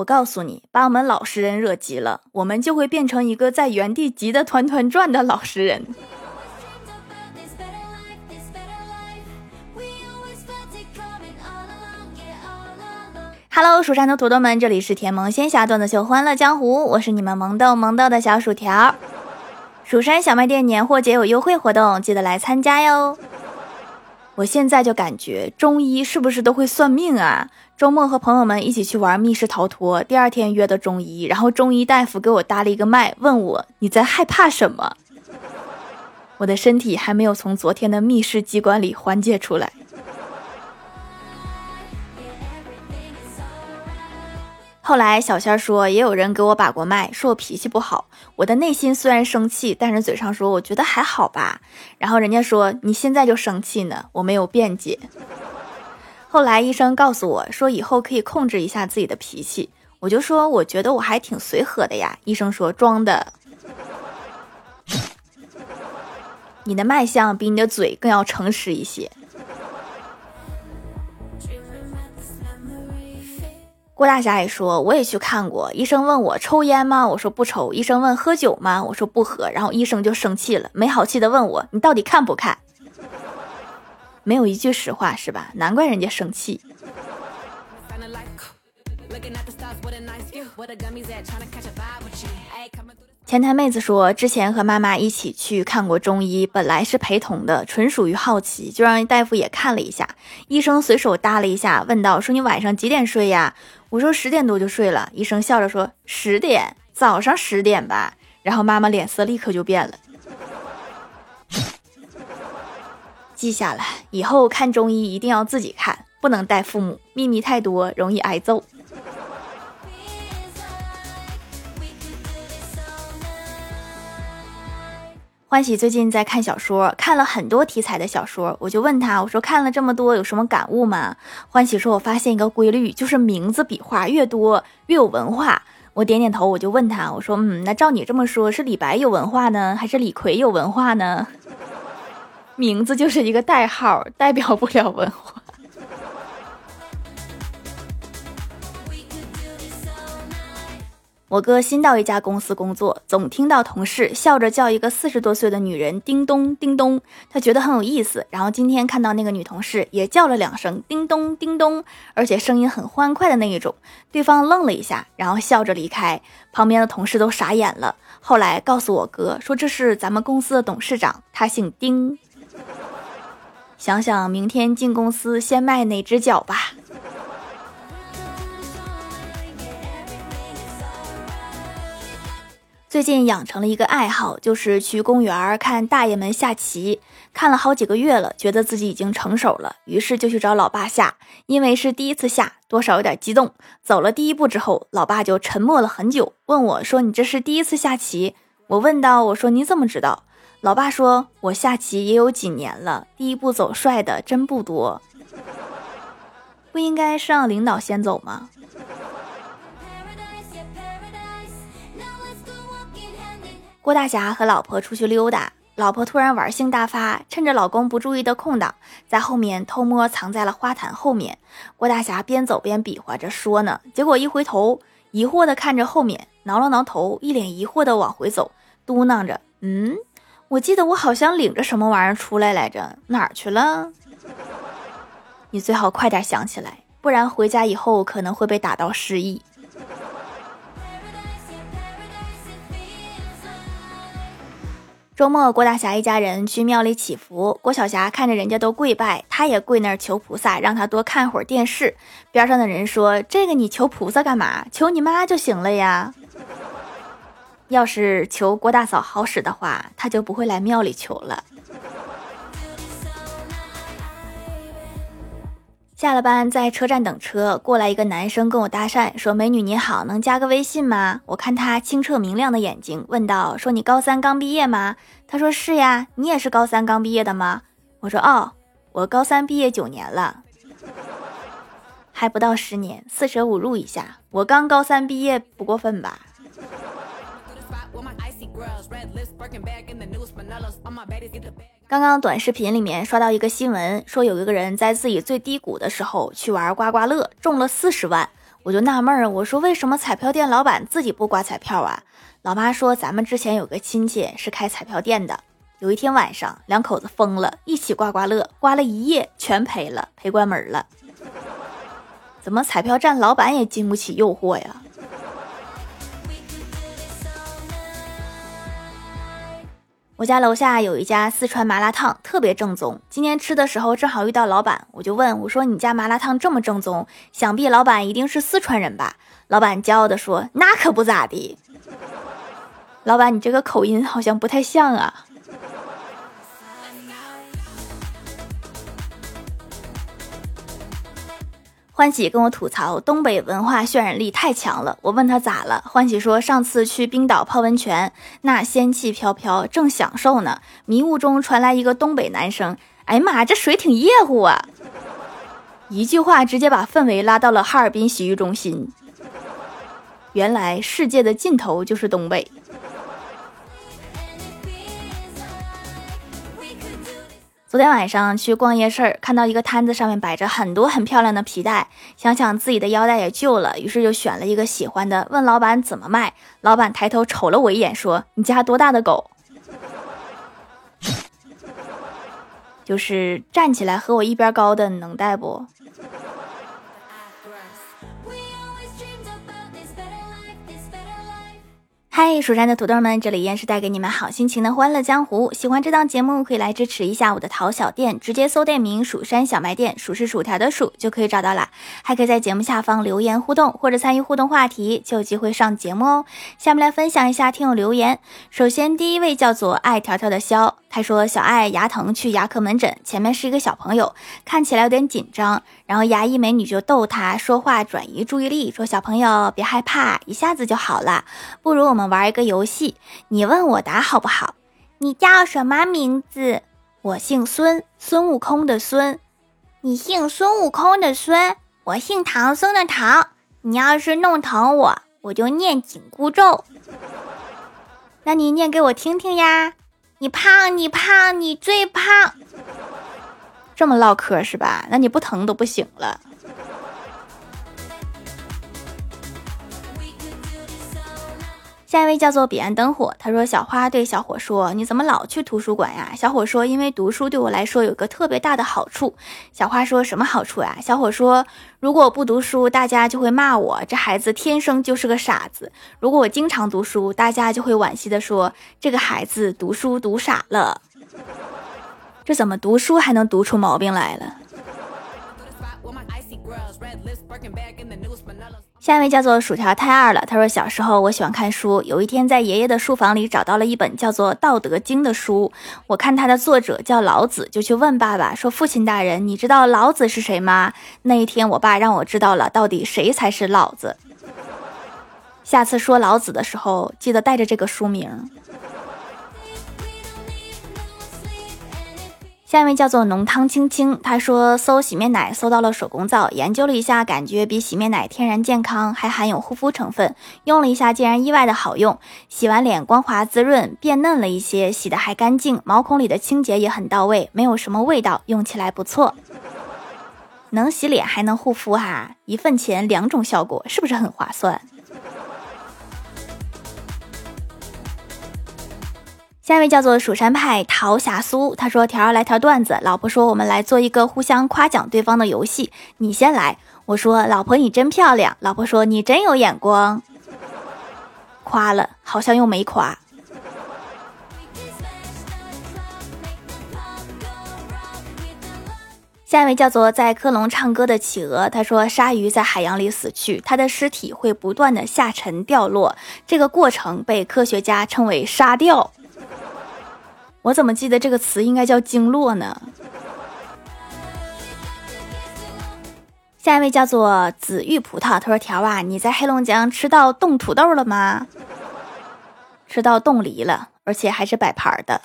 我告诉你，把我们老实人惹急了，我们就会变成一个在原地急得团团转的老实人。Hello，蜀山的土豆们，这里是甜萌仙侠段子秀《欢乐江湖》，我是你们萌豆萌豆的小薯条。蜀山小卖店年货节有优惠活动，记得来参加哟。我现在就感觉中医是不是都会算命啊？周末和朋友们一起去玩密室逃脱，第二天约的中医，然后中医大夫给我搭了一个脉，问我你在害怕什么？我的身体还没有从昨天的密室机关里缓解出来。后来小仙说，也有人给我把过脉，说我脾气不好。我的内心虽然生气，但是嘴上说我觉得还好吧。然后人家说你现在就生气呢，我没有辩解。后来医生告诉我说，以后可以控制一下自己的脾气。我就说我觉得我还挺随和的呀。医生说装的，你的脉象比你的嘴更要诚实一些。郭大侠也说，我也去看过。医生问我抽烟吗？我说不抽。医生问喝酒吗？我说不喝。然后医生就生气了，没好气的问我：“你到底看不看？”没有一句实话是吧？难怪人家生气。前台妹子说，之前和妈妈一起去看过中医，本来是陪同的，纯属于好奇，就让大夫也看了一下。医生随手搭了一下，问道：“说你晚上几点睡呀？”我说：“十点多就睡了。”医生笑着说：“十点，早上十点吧。”然后妈妈脸色立刻就变了。记下来，以后看中医一定要自己看，不能带父母，秘密太多容易挨揍。欢喜最近在看小说，看了很多题材的小说，我就问他，我说看了这么多，有什么感悟吗？欢喜说，我发现一个规律，就是名字笔画越多越有文化。我点点头，我就问他，我说，嗯，那照你这么说，是李白有文化呢，还是李逵有文化呢？名字就是一个代号，代表不了文化。我哥新到一家公司工作，总听到同事笑着叫一个四十多岁的女人“叮咚叮咚”，他觉得很有意思。然后今天看到那个女同事也叫了两声“叮咚叮咚”，而且声音很欢快的那一种。对方愣了一下，然后笑着离开，旁边的同事都傻眼了。后来告诉我哥说这是咱们公司的董事长，他姓丁。想想明天进公司先迈哪只脚吧。最近养成了一个爱好，就是去公园看大爷们下棋，看了好几个月了，觉得自己已经成熟了，于是就去找老爸下。因为是第一次下，多少有点激动。走了第一步之后，老爸就沉默了很久，问我说：“你这是第一次下棋？”我问道：“我说你怎么知道？”老爸说：“我下棋也有几年了，第一步走帅的真不多，不应该是让领导先走吗？”郭大侠和老婆出去溜达，老婆突然玩性大发，趁着老公不注意的空档，在后面偷摸藏在了花坛后面。郭大侠边走边比划着说呢，结果一回头，疑惑的看着后面，挠了挠头，一脸疑惑的往回走，嘟囔着：“嗯，我记得我好像领着什么玩意儿出来来着，哪儿去了？你最好快点想起来，不然回家以后可能会被打到失忆。”周末，郭大侠一家人去庙里祈福。郭小霞看着人家都跪拜，他也跪那儿求菩萨，让他多看会儿电视。边上的人说：“这个你求菩萨干嘛？求你妈就行了呀。要是求郭大嫂好使的话，他就不会来庙里求了。”下了班，在车站等车，过来一个男生跟我搭讪，说：“美女你好，能加个微信吗？”我看他清澈明亮的眼睛，问道：“说你高三刚毕业吗？”他说：“是呀，你也是高三刚毕业的吗？”我说：“哦，我高三毕业九年了，还不到十年，四舍五入一下，我刚高三毕业，不过分吧？”刚刚短视频里面刷到一个新闻，说有一个人在自己最低谷的时候去玩刮刮乐，中了四十万。我就纳闷儿，我说为什么彩票店老板自己不刮彩票啊？老妈说咱们之前有个亲戚是开彩票店的，有一天晚上两口子疯了，一起刮刮乐，刮了一夜全赔了，赔关门了。怎么彩票站老板也经不起诱惑呀？我家楼下有一家四川麻辣烫，特别正宗。今天吃的时候正好遇到老板，我就问我说：“你家麻辣烫这么正宗，想必老板一定是四川人吧？”老板骄傲地说：“那可不咋地。”老板，你这个口音好像不太像啊。欢喜跟我吐槽东北文化渲染力太强了，我问他咋了，欢喜说上次去冰岛泡温泉，那仙气飘飘，正享受呢，迷雾中传来一个东北男生，哎呀妈，这水挺热乎啊！一句话直接把氛围拉到了哈尔滨洗浴中心。原来世界的尽头就是东北。昨天晚上去逛夜市，看到一个摊子上面摆着很多很漂亮的皮带，想想自己的腰带也旧了，于是就选了一个喜欢的，问老板怎么卖。老板抬头瞅了我一眼，说：“你家多大的狗？” 就是站起来和我一边高的，你能带不？嗨，蜀山的土豆们，这里依然是带给你们好心情的欢乐江湖。喜欢这档节目，可以来支持一下我的淘小店，直接搜店名“蜀山小卖店”，数是薯条的数就可以找到啦。还可以在节目下方留言互动，或者参与互动话题，就有机会上节目哦。下面来分享一下听友留言。首先，第一位叫做爱条条的肖。他说：“小爱牙疼，去牙科门诊，前面是一个小朋友，看起来有点紧张。然后牙医美女就逗他说话，转移注意力，说小朋友别害怕，一下子就好了。不如我们玩一个游戏，你问我答好不好？你叫什么名字？我姓孙，孙悟空的孙。你姓孙悟空的孙，我姓唐僧的唐。你要是弄疼我，我就念紧箍咒。那你念给我听听呀。”你胖，你胖，你最胖。这么唠嗑是吧？那你不疼都不行了。下一位叫做彼岸灯火，他说：“小花对小伙说，你怎么老去图书馆呀？”小伙说：“因为读书对我来说有个特别大的好处。”小花说什么好处呀？小伙说：“如果不读书，大家就会骂我这孩子天生就是个傻子；如果我经常读书，大家就会惋惜的说这个孩子读书读傻了。这怎么读书还能读出毛病来了？”下一位叫做薯条太二了。他说：“小时候我喜欢看书，有一天在爷爷的书房里找到了一本叫做《道德经》的书。我看它的作者叫老子，就去问爸爸说：‘父亲大人，你知道老子是谁吗？’那一天，我爸让我知道了到底谁才是老子。下次说老子的时候，记得带着这个书名。”下一位叫做浓汤青青，他说搜洗面奶搜到了手工皂，研究了一下，感觉比洗面奶天然健康，还含有护肤成分。用了一下，竟然意外的好用，洗完脸光滑滋润，变嫩了一些，洗的还干净，毛孔里的清洁也很到位，没有什么味道，用起来不错。能洗脸还能护肤哈，一份钱两种效果，是不是很划算？下一位叫做蜀山派陶霞苏，他说：“条儿来条段子，老婆说我们来做一个互相夸奖对方的游戏，你先来。”我说：“老婆你真漂亮。”老婆说：“你真有眼光。”夸了，好像又没夸。下一位叫做在科隆唱歌的企鹅，他说：“鲨鱼在海洋里死去，它的尸体会不断的下沉掉落，这个过程被科学家称为沙掉。”我怎么记得这个词应该叫经络呢？下一位叫做紫玉葡萄，他说：“条啊，你在黑龙江吃到冻土豆了吗？吃到冻梨了，而且还是摆盘的。”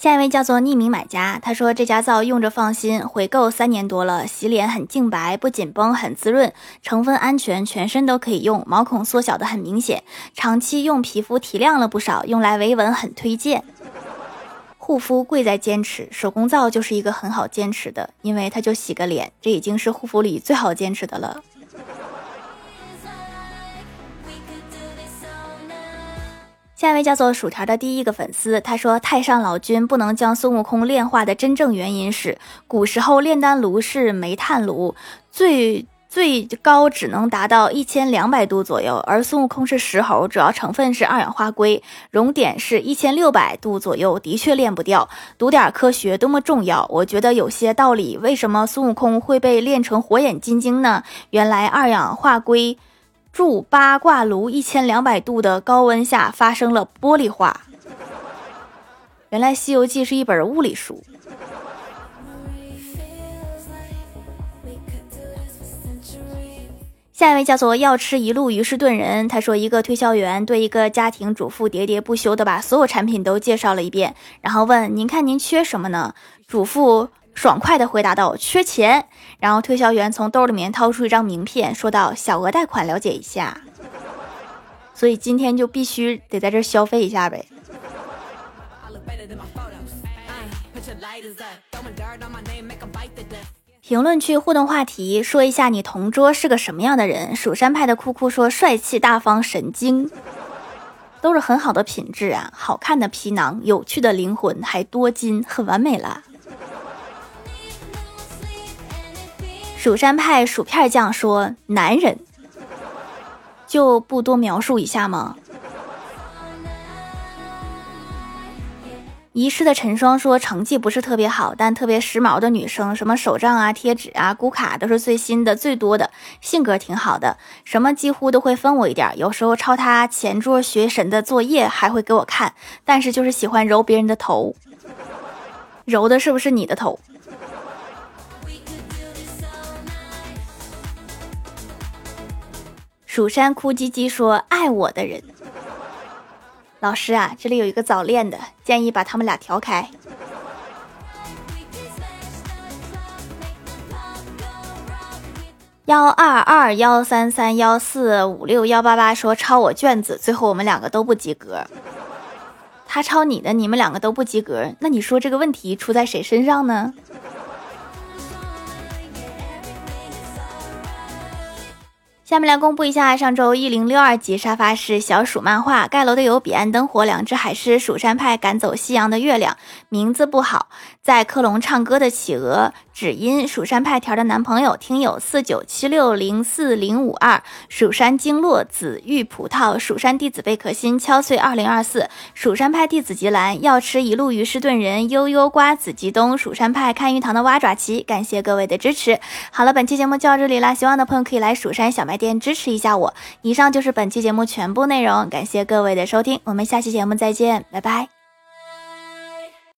下一位叫做匿名买家，他说这家皂用着放心，回购三年多了，洗脸很净白，不紧绷，很滋润，成分安全，全身都可以用，毛孔缩小的很明显，长期用皮肤提亮了不少，用来维稳很推荐。护肤贵在坚持，手工皂就是一个很好坚持的，因为它就洗个脸，这已经是护肤里最好坚持的了。下一位叫做薯条的第一个粉丝，他说：“太上老君不能将孙悟空炼化的真正原因是，古时候炼丹炉是煤炭炉，最最高只能达到一千两百度左右，而孙悟空是石猴，主要成分是二氧化硅，熔点是一千六百度左右，的确炼不掉。读点科学多么重要，我觉得有些道理。为什么孙悟空会被炼成火眼金睛呢？原来二氧化硅。”住八卦炉一千两百度的高温下发生了玻璃化。原来《西游记》是一本物理书。下一位叫做要吃一路鱼是顿人，他说一个推销员对一个家庭主妇喋喋不休的把所有产品都介绍了一遍，然后问：“您看您缺什么呢？”主妇。爽快地回答道：“缺钱。”然后推销员从兜里面掏出一张名片，说道：“小额贷款了解一下。”所以今天就必须得在这消费一下呗。评论区互动话题：说一下你同桌是个什么样的人？蜀山派的酷酷说：“帅气大方，神经，都是很好的品质啊！好看的皮囊，有趣的灵魂，还多金，很完美了。”蜀山派薯片酱说：“男人就不多描述一下吗？”遗失的陈双说：“成绩不是特别好，但特别时髦的女生，什么手账啊、贴纸啊、咕卡都是最新的、最多的。性格挺好的，什么几乎都会分我一点。有时候抄他前桌学神的作业还会给我看，但是就是喜欢揉别人的头，揉的是不是你的头？”蜀山哭唧唧说：“爱我的人，老师啊，这里有一个早恋的，建议把他们俩调开。”幺二二幺三三幺四五六幺八八说抄我卷子，最后我们两个都不及格。他抄你的，你们两个都不及格，那你说这个问题出在谁身上呢？下面来公布一下上周一零六二级沙发是小鼠漫画盖楼的有彼岸灯火两只海狮蜀山派赶走夕阳的月亮名字不好在克隆唱歌的企鹅只因蜀山派条的男朋友听友四九七六零四零五二蜀山经络紫玉葡萄蜀山弟子贝壳心敲碎二零二四蜀山派弟子吉兰要吃一路鱼士顿人悠悠瓜子吉东蜀山派看鱼塘的蛙爪旗感谢各位的支持。好了，本期节目就到这里啦，希望的朋友可以来蜀山小卖。店支持一下我。以上就是本期节目全部内容，感谢各位的收听，我们下期节目再见，拜拜。